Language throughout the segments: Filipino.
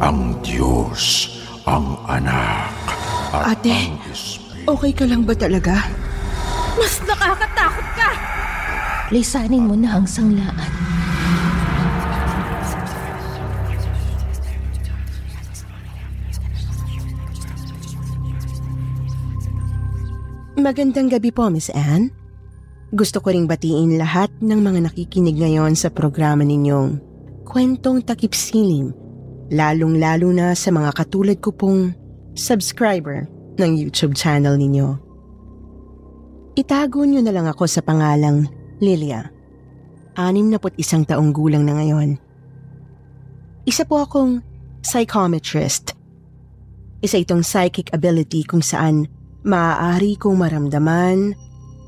Ang Diyos, ang anak, at Ate, ang Espiritu. okay ka lang ba talaga? Mas nakakatakot ka! Lisanin mo na ang sanglaan. Magandang gabi po, Miss Anne. Gusto ko ring batiin lahat ng mga nakikinig ngayon sa programa ninyong Kwentong Takip Silim, lalong-lalo na sa mga katulad ko pong subscriber ng YouTube channel ninyo. Itago nyo na lang ako sa pangalang Lilia. Anim na isang taong gulang na ngayon. Isa po akong psychometrist. Isa itong psychic ability kung saan maaari kong maramdaman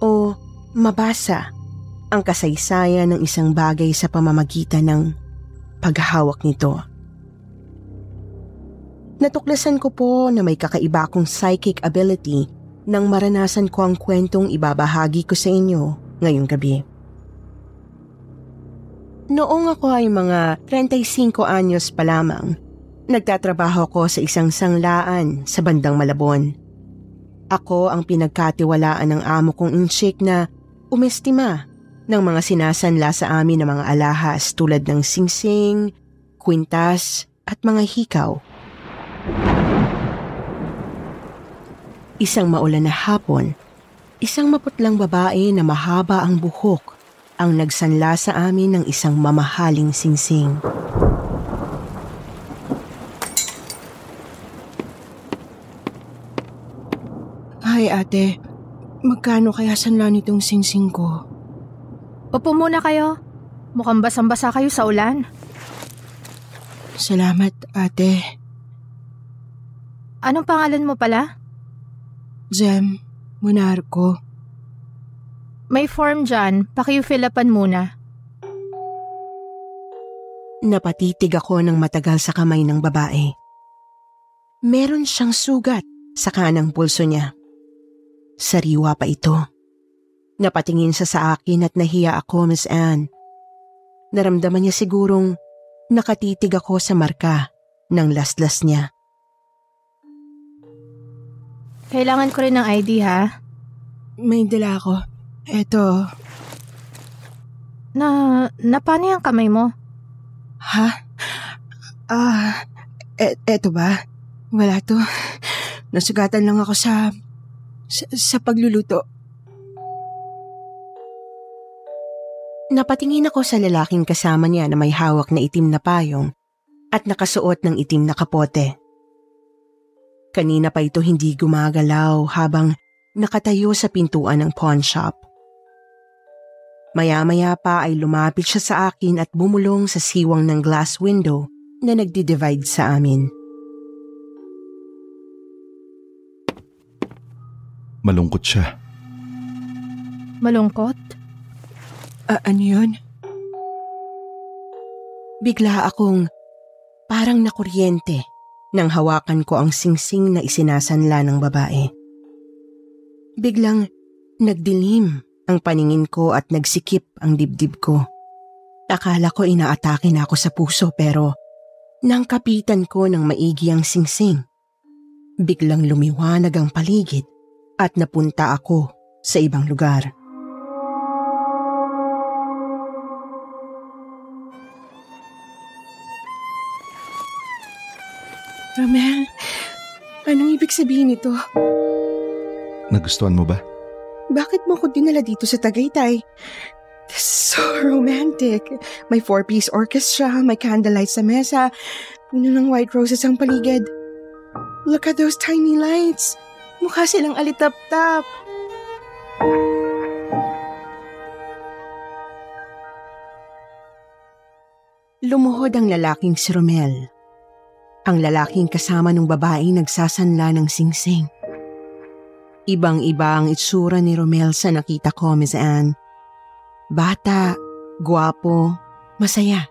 o mabasa ang kasaysayan ng isang bagay sa pamamagitan ng paghahawak nito. Natuklasan ko po na may kakaiba akong psychic ability nang maranasan ko ang kwentong ibabahagi ko sa inyo ngayong gabi. Noong ako ay mga 35 anyos pa lamang, nagtatrabaho ko sa isang sanglaan sa bandang Malabon. Ako ang pinagkatiwalaan ng amo kong inchik na umestima ng mga sinasanla sa amin ng mga alahas tulad ng singsing, kwintas at mga hikaw. Isang maulan na hapon, isang maputlang babae na mahaba ang buhok ang nagsanla sa amin ng isang mamahaling singsing. Ay ate, magkano kaya sanla nitong singsing ko? Upo muna kayo. Mukhang basang-basa kayo sa ulan. Salamat ate. Anong pangalan mo pala? Jem, Monarco. May form dyan. Pakifill upan muna. Napatitig ako ng matagal sa kamay ng babae. Meron siyang sugat sa kanang pulso niya. Sariwa pa ito. Napatingin siya sa akin at nahiya ako, Miss Anne. Naramdaman niya sigurong nakatitig ako sa marka ng laslas niya. Kailangan ko rin ng ID ha. May dala ako. Eto. Na, na paano yung kamay mo? Ha? Ah, e- eto ba? Wala to. Nasugatan lang ako sa, sa, sa pagluluto. Napatingin ako sa lalaking kasama niya na may hawak na itim na payong at nakasuot ng itim na kapote. Kanina pa ito hindi gumagalaw habang nakatayo sa pintuan ng pawn shop. Maya-maya pa ay lumapit siya sa akin at bumulong sa siwang ng glass window na nagdi-divide sa amin. Malungkot siya. Malungkot? Ah, ano yun? Bigla akong parang nakuryente nang hawakan ko ang singsing na isinasanla ng babae. Biglang nagdilim ang paningin ko at nagsikip ang dibdib ko. Akala ko inaatake na ako sa puso pero nang kapitan ko ng maigi ang singsing. Biglang lumiwanag ang paligid at napunta ako sa ibang lugar. Romel, anong ibig sabihin nito? Nagustuhan mo ba? Bakit mo ko dinala dito sa Tagaytay? This is so romantic. May four-piece orchestra, may candlelight sa mesa, puno ng white roses ang paligid. Look at those tiny lights. Mukha silang alitap-tap. Lumuhod ang lalaking si Romel. Ang lalaking kasama ng babaeng nagsasanla ng singsing. Ibang-iba ang itsura ni Romel sa nakita ko, Miss Anne. Bata, guwapo, masaya.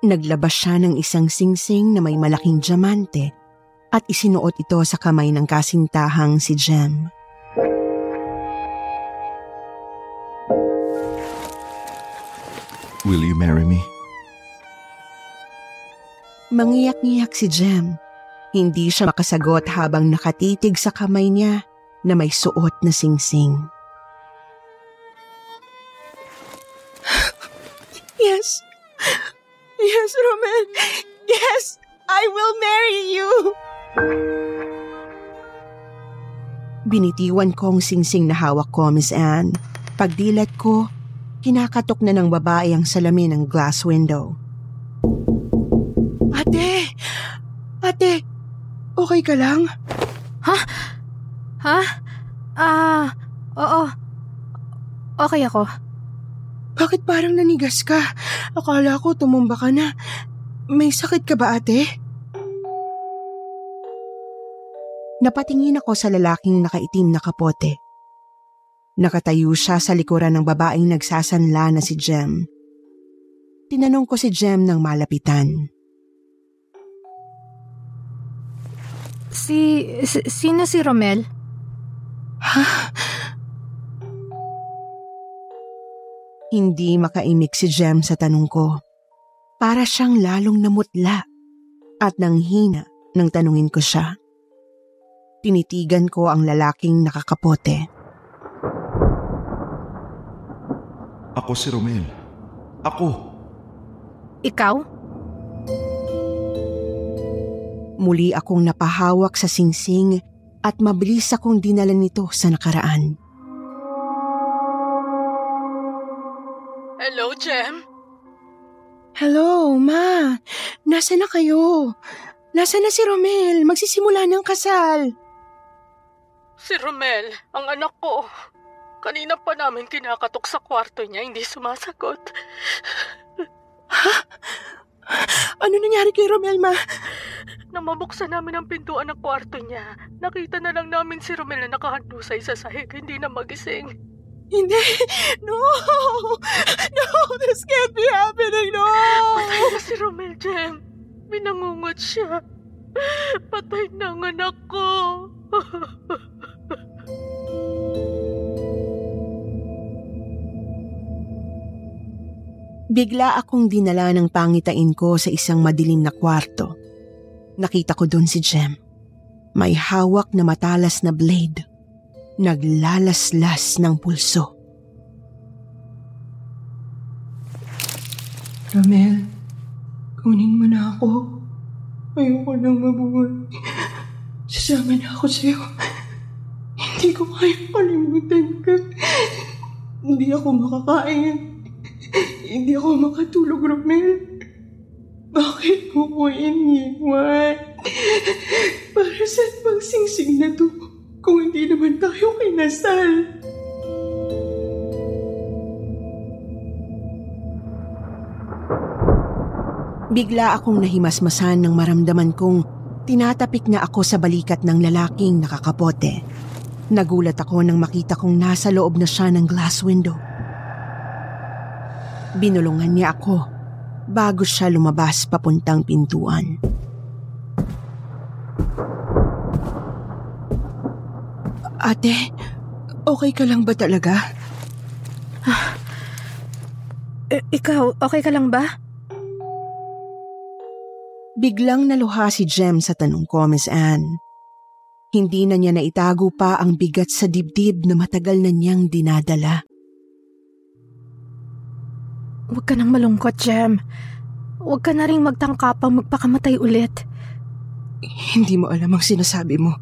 Naglabas siya ng isang singsing na may malaking diamante at isinuot ito sa kamay ng kasintahang si Jem. Will you marry me? Mangiyak-ngiyak si Jem. Hindi siya makasagot habang nakatitig sa kamay niya na may suot na singsing. Yes. Yes, Romel. Yes, I will marry you. Binitiwan ko ang singsing na hawak ko, Miss Anne. Pagdilat ko, kinakatok na ng babae ang salamin ng glass window. Ate! Ate! Okay ka lang? Ha? Ah, oo. Okay ako. Bakit parang nanigas ka? Akala ko tumumba ka na. May sakit ka ba ate? Napatingin ako sa lalaking nakaitim na kapote. Nakatayo siya sa likuran ng babaeng nagsasanla na si Jem. Tinanong ko si Jem ng malapitan. Si, si sino si Romel? Hindi makaimik si Jem sa tanong ko. Para siyang lalong namutla at nanghina nang tanungin ko siya. Tinitigan ko ang lalaking nakakapote. Ako si Romel. Ako. Ikaw? Muli akong napahawak sa singsing at mabilis akong dinala nito sa nakaraan. Hello, Jem? Hello, Ma. Nasa na kayo? Nasa na si Romel? Magsisimula ng kasal. Si Romel, ang anak ko. Kanina pa namin kinakatok sa kwarto niya, hindi sumasagot. Ano nangyari kay Romel, Ma? Nang mabuksan namin ang pintuan ng kwarto niya, nakita na lang namin si Romel na nakahandusay sa sahig, hindi na magising. Hindi. No. No, this can't be happening. No. Patay na si Romel, Jem. Binangungot siya. Patay na ang anak ko. Bigla akong dinala ng pangitain ko sa isang madilim na kwarto. Nakita ko doon si Jem. May hawak na matalas na blade. Naglalaslas ng pulso. Ramel, kunin mo na ako. Ayoko nang mabuhay. Sasama na ako sa'yo. Hindi ko kaya kalimutan ka. Hindi ako makakain. Hindi ako makatulog, Ramel. Bakit mo ko iniwan? Para saan bang singsing na to kung hindi naman tayo kinasal? Bigla akong nahimasmasan nang maramdaman kong tinatapik na ako sa balikat ng lalaking nakakapote. Nagulat ako nang makita kong nasa loob na siya ng glass window. Binulungan niya ako bago siya lumabas papuntang pintuan. Ate, okay ka lang ba talaga? I- ikaw, okay ka lang ba? Biglang naluha si Jem sa tanong ko, Miss Anne. Hindi na niya naitago pa ang bigat sa dibdib na matagal na niyang dinadala. Huwag ka nang malungkot, Jem. Huwag ka na rin magtangkapang magpakamatay ulit. Hindi mo alam ang sinasabi mo.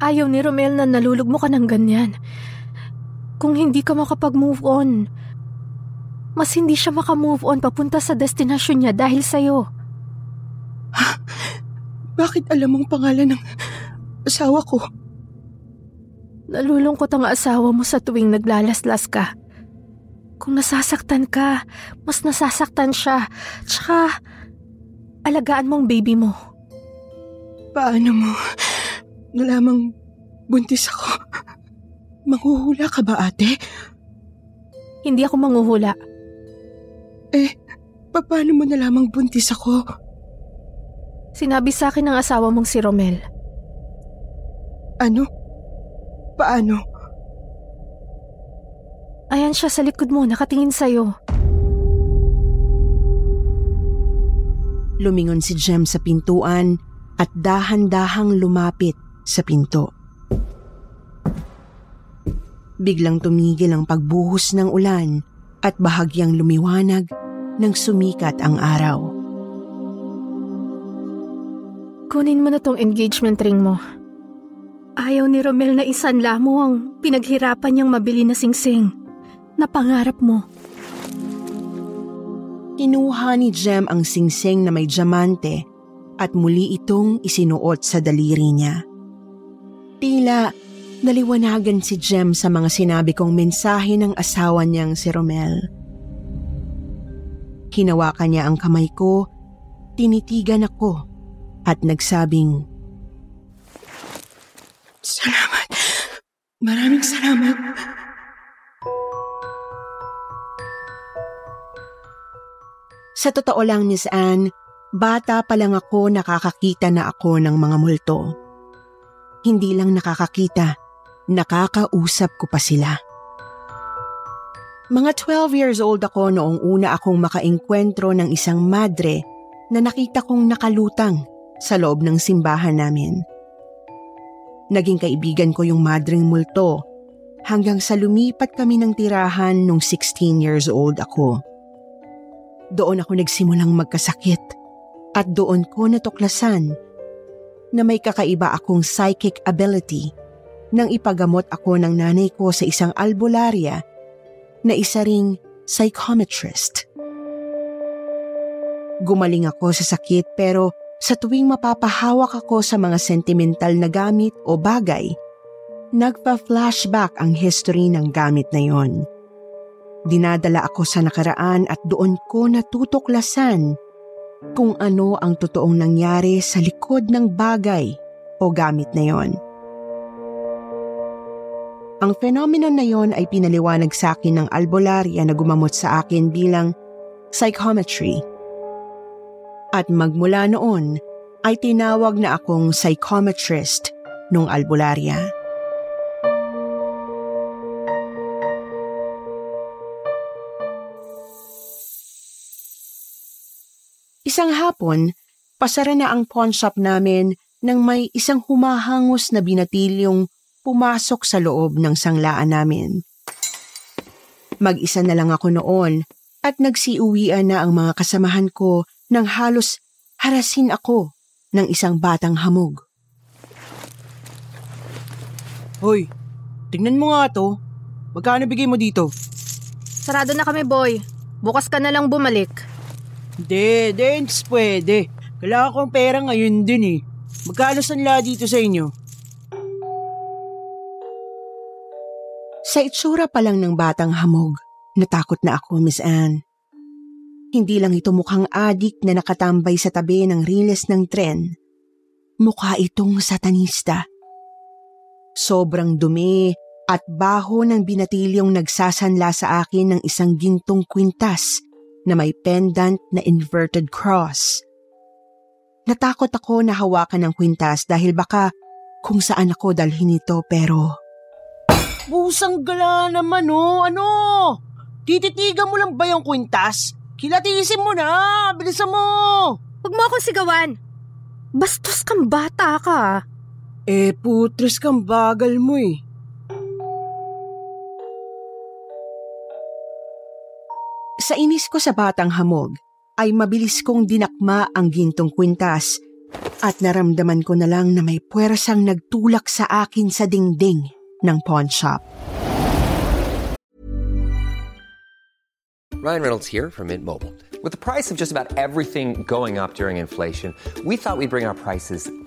Ayaw ni Romel na nalulugmo ka ng ganyan. Kung hindi ka makapag-move on, mas hindi siya makamove on papunta sa destinasyon niya dahil sa'yo. Bakit alam mong pangalan ng asawa ko? Nalulungkot ang asawa mo sa tuwing naglalaslas ka. Kung nasasaktan ka, mas nasasaktan siya. Tsaka, alagaan mo ang baby mo. Paano mo nalamang buntis ako? Manghuhula ka ba ate? Hindi ako manghuhula. Eh, paano mo nalamang buntis ako? Sinabi sa akin ng asawa mong si Romel. Ano? Paano? Ayan siya sa likod mo, nakatingin sa'yo. Lumingon si Jem sa pintuan at dahan-dahang lumapit sa pinto. Biglang tumigil ang pagbuhos ng ulan at bahagyang lumiwanag nang sumikat ang araw. Kunin mo na tong engagement ring mo. Ayaw ni Romel na isanla mo ang pinaghirapan niyang mabili na singsing na pangarap mo. Kinuha ni Jem ang singsing na may diamante at muli itong isinuot sa daliri niya. Tila naliwanagan si Jem sa mga sinabi kong mensahe ng asawa niyang si Romel. Hinawakan niya ang kamay ko, tinitigan ako at nagsabing, Salamat. Maraming salamat. Sa totoo lang, Miss Anne, bata pa lang ako nakakakita na ako ng mga multo. Hindi lang nakakakita, nakakausap ko pa sila. Mga 12 years old ako noong una akong makaengkwentro ng isang madre na nakita kong nakalutang sa loob ng simbahan namin. Naging kaibigan ko yung madring multo hanggang sa lumipat kami ng tirahan nung 16 years old ako. Doon ako nagsimulang magkasakit at doon ko natuklasan na may kakaiba akong psychic ability nang ipagamot ako ng nanay ko sa isang albularya na isa ring psychometrist. Gumaling ako sa sakit pero sa tuwing mapapahawak ako sa mga sentimental na gamit o bagay, nagpa-flashback ang history ng gamit na yon. Dinadala ako sa nakaraan at doon ko natutuklasan kung ano ang totoong nangyari sa likod ng bagay o gamit na yon. Ang phenomenon na yon ay pinaliwanag sa akin ng albularya na gumamot sa akin bilang psychometry. At magmula noon ay tinawag na akong psychometrist nung albularya. Isang hapon, pasara na ang pawn shop namin nang may isang humahangos na binatilyong pumasok sa loob ng sanglaan namin. Mag-isa na lang ako noon at nagsiuwian na ang mga kasamahan ko nang halos harasin ako ng isang batang hamog. Hoy, tingnan mo nga to. Magkano bigay mo dito? Sarado na kami, boy. Bukas ka na lang bumalik. Hindi, dens pwede. Kailangan kong pera ngayon din eh. Magkano sanla dito sa inyo? Sa itsura pa lang ng batang hamog, natakot na ako, Miss Anne. Hindi lang ito mukhang adik na nakatambay sa tabi ng riles ng tren. Mukha itong satanista. Sobrang dumi at baho ng binatilyong nagsasanla sa akin ng isang gintong kwintas na may pendant na inverted cross. Natakot ako na hawakan ng kwintas dahil baka kung saan ako dalhin ito pero... Busang gala naman oh, ano? Tititigan mo lang ba yung kwintas? Kilatisin mo na, bilisan mo! Huwag mo akong sigawan! Bastos kang bata ka. Eh, putres kang bagal mo eh. Sa inis ko sa batang hamog, ay mabilis kong dinakma ang gintong kwintas at naramdaman ko na lang na may puwersang nagtulak sa akin sa dingding ng pawn shop. Ryan Reynolds here from Mint Mobile. With the price of just about everything going up during inflation, we thought we'd bring our prices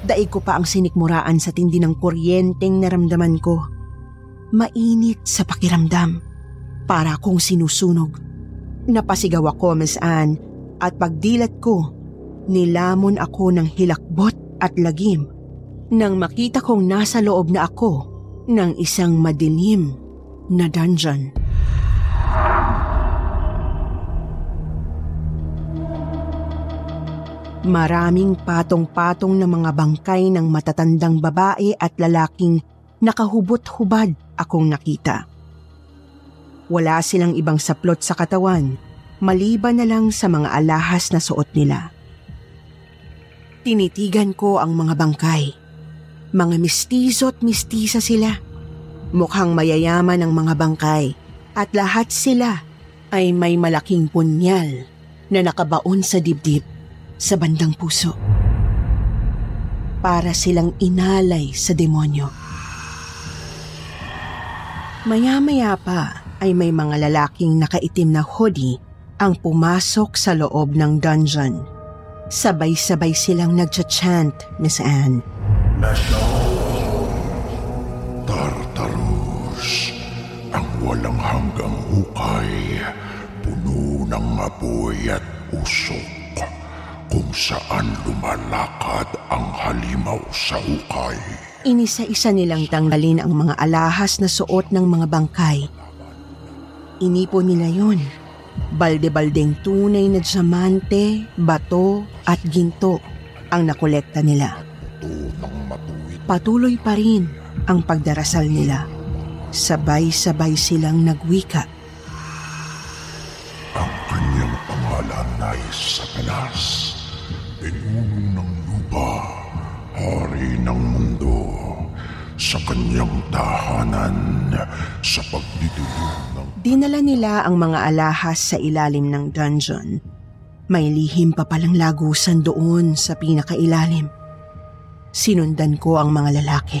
Daig ko pa ang sinikmuraan sa tindi ng kuryenteng naramdaman ko. Mainit sa pakiramdam. Para akong sinusunog. Napasigaw ako, Miss Anne, at pagdilat ko, nilamon ako ng hilakbot at lagim nang makita kong nasa loob na ako ng isang madilim na dungeon. Maraming patong-patong na mga bangkay ng matatandang babae at lalaking nakahubot-hubad akong nakita. Wala silang ibang saplot sa katawan, maliban na lang sa mga alahas na suot nila. Tinitigan ko ang mga bangkay. Mga mistizo at mistisa sila. Mukhang mayayaman ang mga bangkay at lahat sila ay may malaking punyal na nakabaon sa dibdib sa bandang puso. Para silang inalay sa demonyo. Maya-maya pa ay may mga lalaking nakaitim na hoodie ang pumasok sa loob ng dungeon. Sabay-sabay silang nagcha-chant, Miss Anne. Tartarus, ang walang hanggang hukay, puno ng apoy at usok, kung saan lumalakad ang halimaw sa hukay. Inisa-isa nilang tanggalin ang mga alahas na suot ng mga bangkay. Inipon nila yon. Balde-baldeng tunay na diamante, bato at ginto ang nakolekta nila. Patuloy pa rin ang pagdarasal nila. Sabay-sabay silang nagwika. Ang kanyang pangalan ay Satanas, pinuno ng lupa, hari ng mundo, sa kanyang tahanan, sa pagdidulog ng Dinala nila ang mga alahas sa ilalim ng dungeon. May lihim pa palang lagusan doon sa pinakailalim. Sinundan ko ang mga lalaki.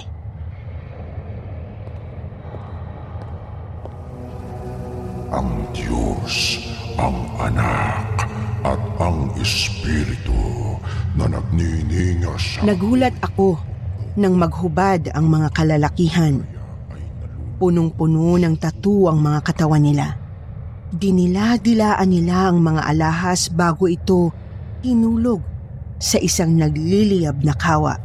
ang Diyos, ang Anak, at ang Espiritu na nagnininga sa Nagulat ako nang maghubad ang mga kalalakihan. Punong-puno ng tattoo ang mga katawan nila. Dinila-dilaan nila ang mga alahas bago ito hinulog sa isang nagliliyab na kawa.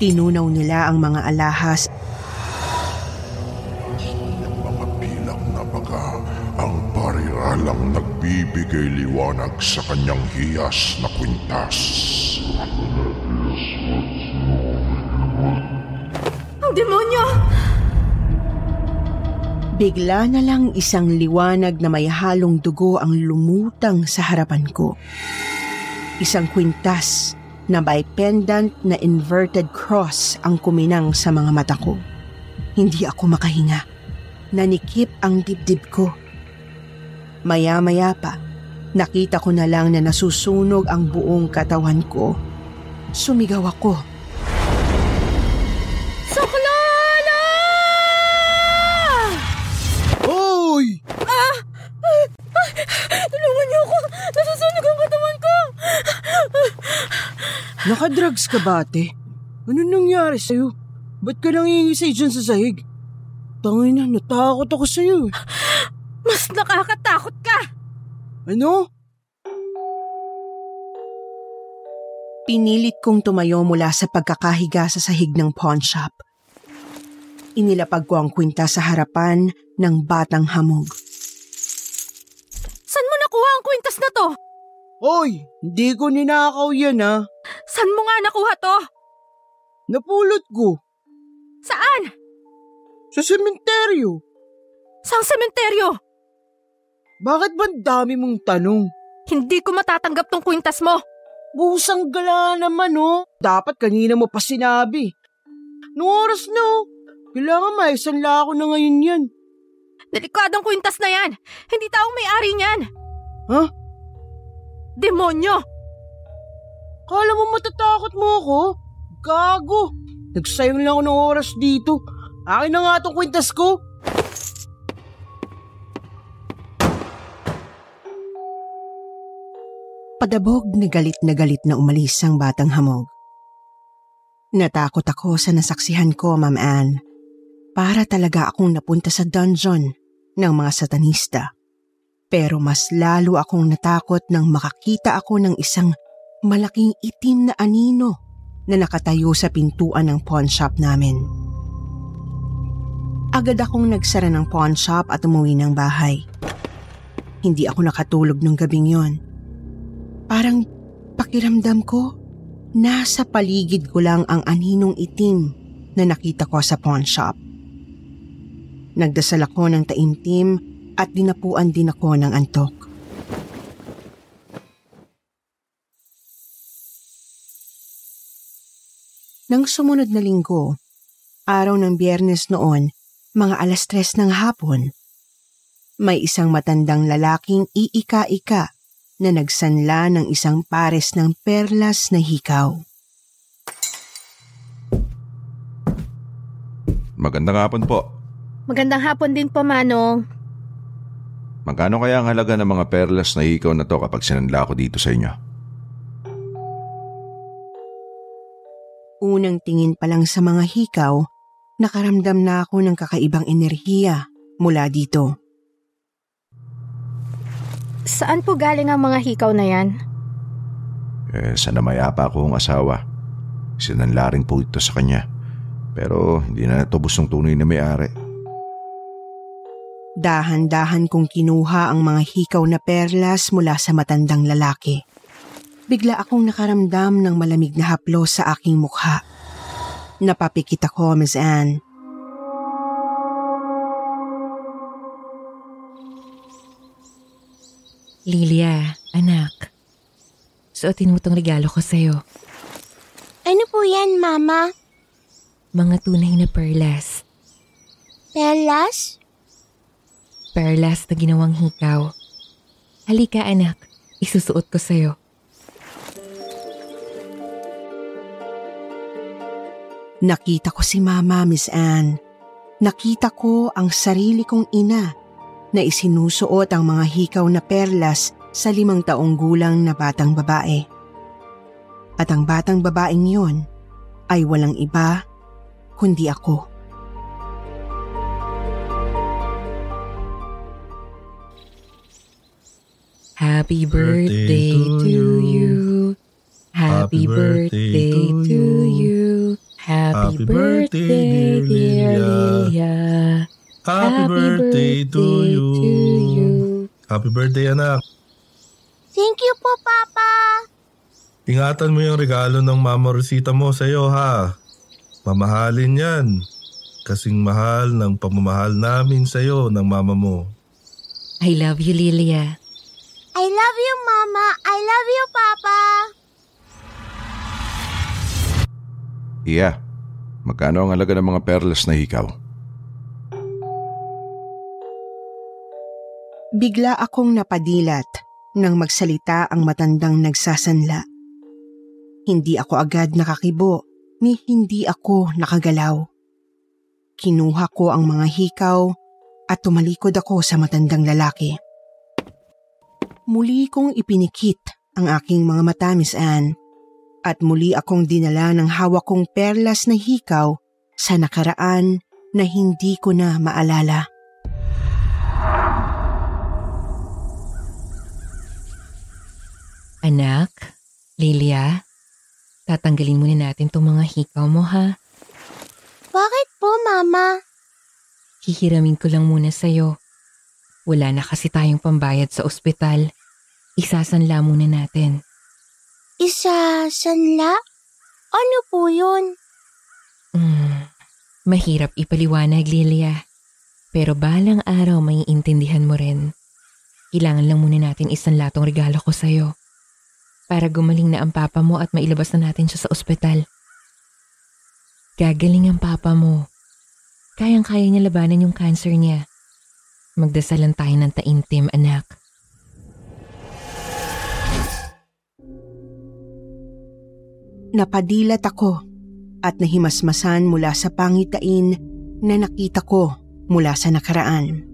Tinunaw nila ang mga alahas nagbibigay liwanag sa kanyang hiyas na kwintas. Ang demonyo! Bigla na lang isang liwanag na may halong dugo ang lumutang sa harapan ko. Isang kwintas na may pendant na inverted cross ang kuminang sa mga mata ko. Hindi ako makahinga. Nanikip ang dibdib ko. Maya-maya pa, nakita ko na lang na nasusunog ang buong katawan ko. Sumigaw ako. Saklala! Hoy! Ah! Ah! Tulungan niyo ako! Nasusunog ang katawan ko! Nakadrugs ka ba, ate? Ano nangyari sa'yo? Ba't ka nangingisay dyan sa sahig? Tangay na, natakot ako sa'yo. Mas nakakatakot ka! Ano? Pinilit kong tumayo mula sa pagkakahiga sa sahig ng pawn shop. Inilapag ko ang kwinta sa harapan ng batang hamog. San mo nakuha ang kwintas na to? Hoy, hindi ko ninakaw yan ha. San mo nga nakuha to? Napulot ko. Saan? Sa sementeryo. Sang sementeryo? Bakit ba dami mong tanong? Hindi ko matatanggap tong kwintas mo. Busang gala naman oh. Dapat kanina mo pa sinabi. Noong oras na oh. Kailangan maisanla ako na ngayon yan. Delikadong kwintas na yan. Hindi taong may-ari niyan. Ha? Demonyo! Kala mo matatakot mo ako? Gago! Nagsayang lang ako ng oras dito. Akin na nga itong kwintas ko. Padabog na galit na galit na umalis ang batang hamog. Natakot ako sa nasaksihan ko, Ma'am Anne. Para talaga akong napunta sa dungeon ng mga satanista. Pero mas lalo akong natakot nang makakita ako ng isang malaking itim na anino na nakatayo sa pintuan ng pawn shop namin. Agad akong nagsara ng pawn shop at umuwi ng bahay. Hindi ako nakatulog nung gabing yon. Parang pakiramdam ko, nasa paligid ko lang ang aninong itim na nakita ko sa pawn shop. Nagdasal ako ng taimtim at dinapuan din ako ng antok. Nang sumunod na linggo, araw ng biyernes noon, mga alas tres ng hapon, may isang matandang lalaking iika-ika na nagsanla ng isang pares ng perlas na hikaw. Magandang hapon po. Magandang hapon din po, Manong. Magkano kaya ang halaga ng mga perlas na hikaw na to kapag sinanla ko dito sa inyo? Unang tingin pa lang sa mga hikaw, nakaramdam na ako ng kakaibang enerhiya mula dito. Saan po galing ang mga hikaw na yan? Eh, sa namayapa akong asawa. Sinanla rin po ito sa kanya. Pero hindi na natubos ng tunay na may-ari. Dahan-dahan kong kinuha ang mga hikaw na perlas mula sa matandang lalaki. Bigla akong nakaramdam ng malamig na haplos sa aking mukha. Napapikit ako, Miss Anne. Lilia, anak. Suotin mo tong regalo ko sa'yo. Ano po yan, Mama? Mga tunay na perlas. Perlas? Perlas na ginawang hikaw. Halika anak, isusuot ko sa'yo. Nakita ko si Mama, Miss Anne. Nakita ko ang sarili kong ina na isinusuot ang mga hikaw na perlas sa limang taong gulang na batang babae. At ang batang babaeng yun ay walang iba kundi ako. Happy birthday to you. Happy birthday to you. Happy birthday, dear Lilia. Happy birthday to you. Happy birthday, anak. Thank you po, Papa. Ingatan mo yung regalo ng Mama Rosita mo sa'yo, ha? Mamahalin yan. Kasing mahal ng pamamahal namin sa'yo ng mama mo. I love you, Lilia. I love you, Mama. I love you, Papa. Iya, magkano ang halaga ng mga perlas na hikaw? Bigla akong napadilat nang magsalita ang matandang nagsasanla. Hindi ako agad nakakibo ni hindi ako nakagalaw. Kinuha ko ang mga hikaw at tumalikod ako sa matandang lalaki. Muli kong ipinikit ang aking mga mata, Miss Anne, at muli akong dinala ng hawak kong perlas na hikaw sa nakaraan na hindi ko na maalala. Anak, Lilia, tatanggalin muna natin tong mga hikaw mo ha. Bakit po, Mama? Hihiramin ko lang muna sa'yo. Wala na kasi tayong pambayad sa ospital. Isasanla muna natin. Isa sanla? Ano po yun? Hmm, mahirap ipaliwanag, Lilia. Pero balang araw may intindihan mo rin. Kailangan lang muna natin isanla tong regalo ko sa'yo. Para gumaling na ang papa mo at mailabas na natin siya sa ospital. Gagaling ang papa mo. Kayang-kaya niya labanan yung cancer niya. Magdasalan tayo ng taimtim, anak. Napadilat ako at nahimasmasan mula sa pangitain na nakita ko mula sa nakaraan.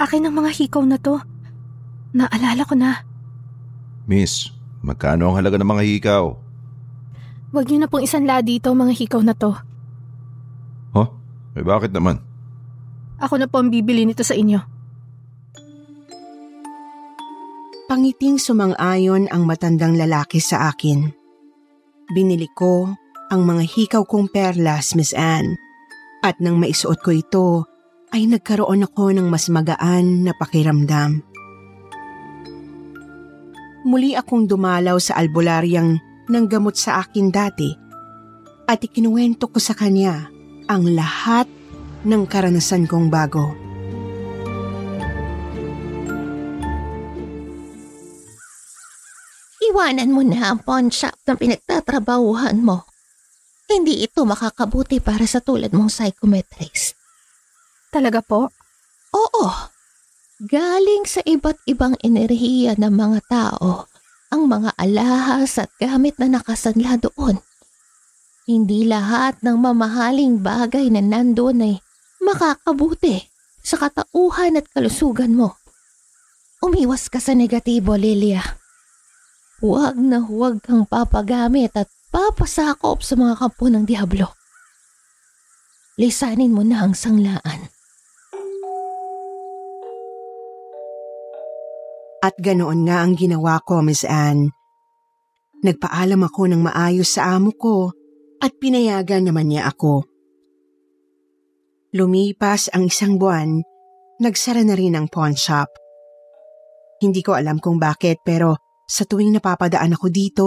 Akin ang mga hikaw na to. Naalala ko na. Miss, magkano ang halaga ng mga hikaw? Huwag niyo na pong isanla dito mga hikaw na to. Huh? Eh bakit naman? Ako na po ang bibili nito sa inyo. Pangiting sumang-ayon ang matandang lalaki sa akin. Binili ko ang mga hikaw kong perlas, Miss Anne. At nang maisuot ko ito, ay nagkaroon ako ng mas magaan na pakiramdam. Muli akong dumalaw sa albularyang nanggamot sa akin dati at ikinuwento ko sa kanya ang lahat ng karanasan kong bago. Iwanan mo na ang pawn shop na pinagtatrabahuhan mo. Hindi ito makakabuti para sa tulad mong psychometrist. Talaga po? Oo. Galing sa iba't ibang enerhiya ng mga tao ang mga alahas at gamit na nakasanla doon. Hindi lahat ng mamahaling bagay na nandoon ay makakabuti sa katauhan at kalusugan mo. Umiwas ka sa negatibo, Lilia. Huwag na huwag kang papagamit at papasakop sa mga kampo ng Diablo. Lisanin mo na ang sanglaan. At ganoon nga ang ginawa ko, Miss Anne. Nagpaalam ako ng maayos sa amo ko at pinayagan naman niya ako. Lumipas ang isang buwan, nagsara na rin ang pawn shop. Hindi ko alam kung bakit pero sa tuwing napapadaan ako dito,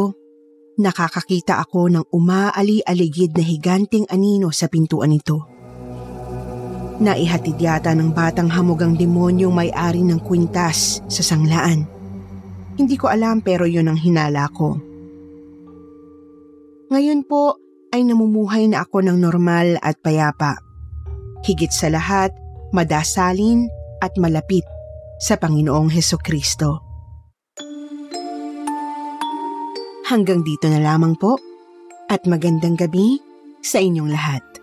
nakakakita ako ng umaali-aligid na higanting anino sa pintuan nito. Naihatid yata ng batang hamugang demonyong may-ari ng kwintas sa sanglaan. Hindi ko alam pero yun ang hinala ko. Ngayon po ay namumuhay na ako ng normal at payapa. Higit sa lahat, madasalin at malapit sa Panginoong Heso Kristo. Hanggang dito na lamang po at magandang gabi sa inyong lahat.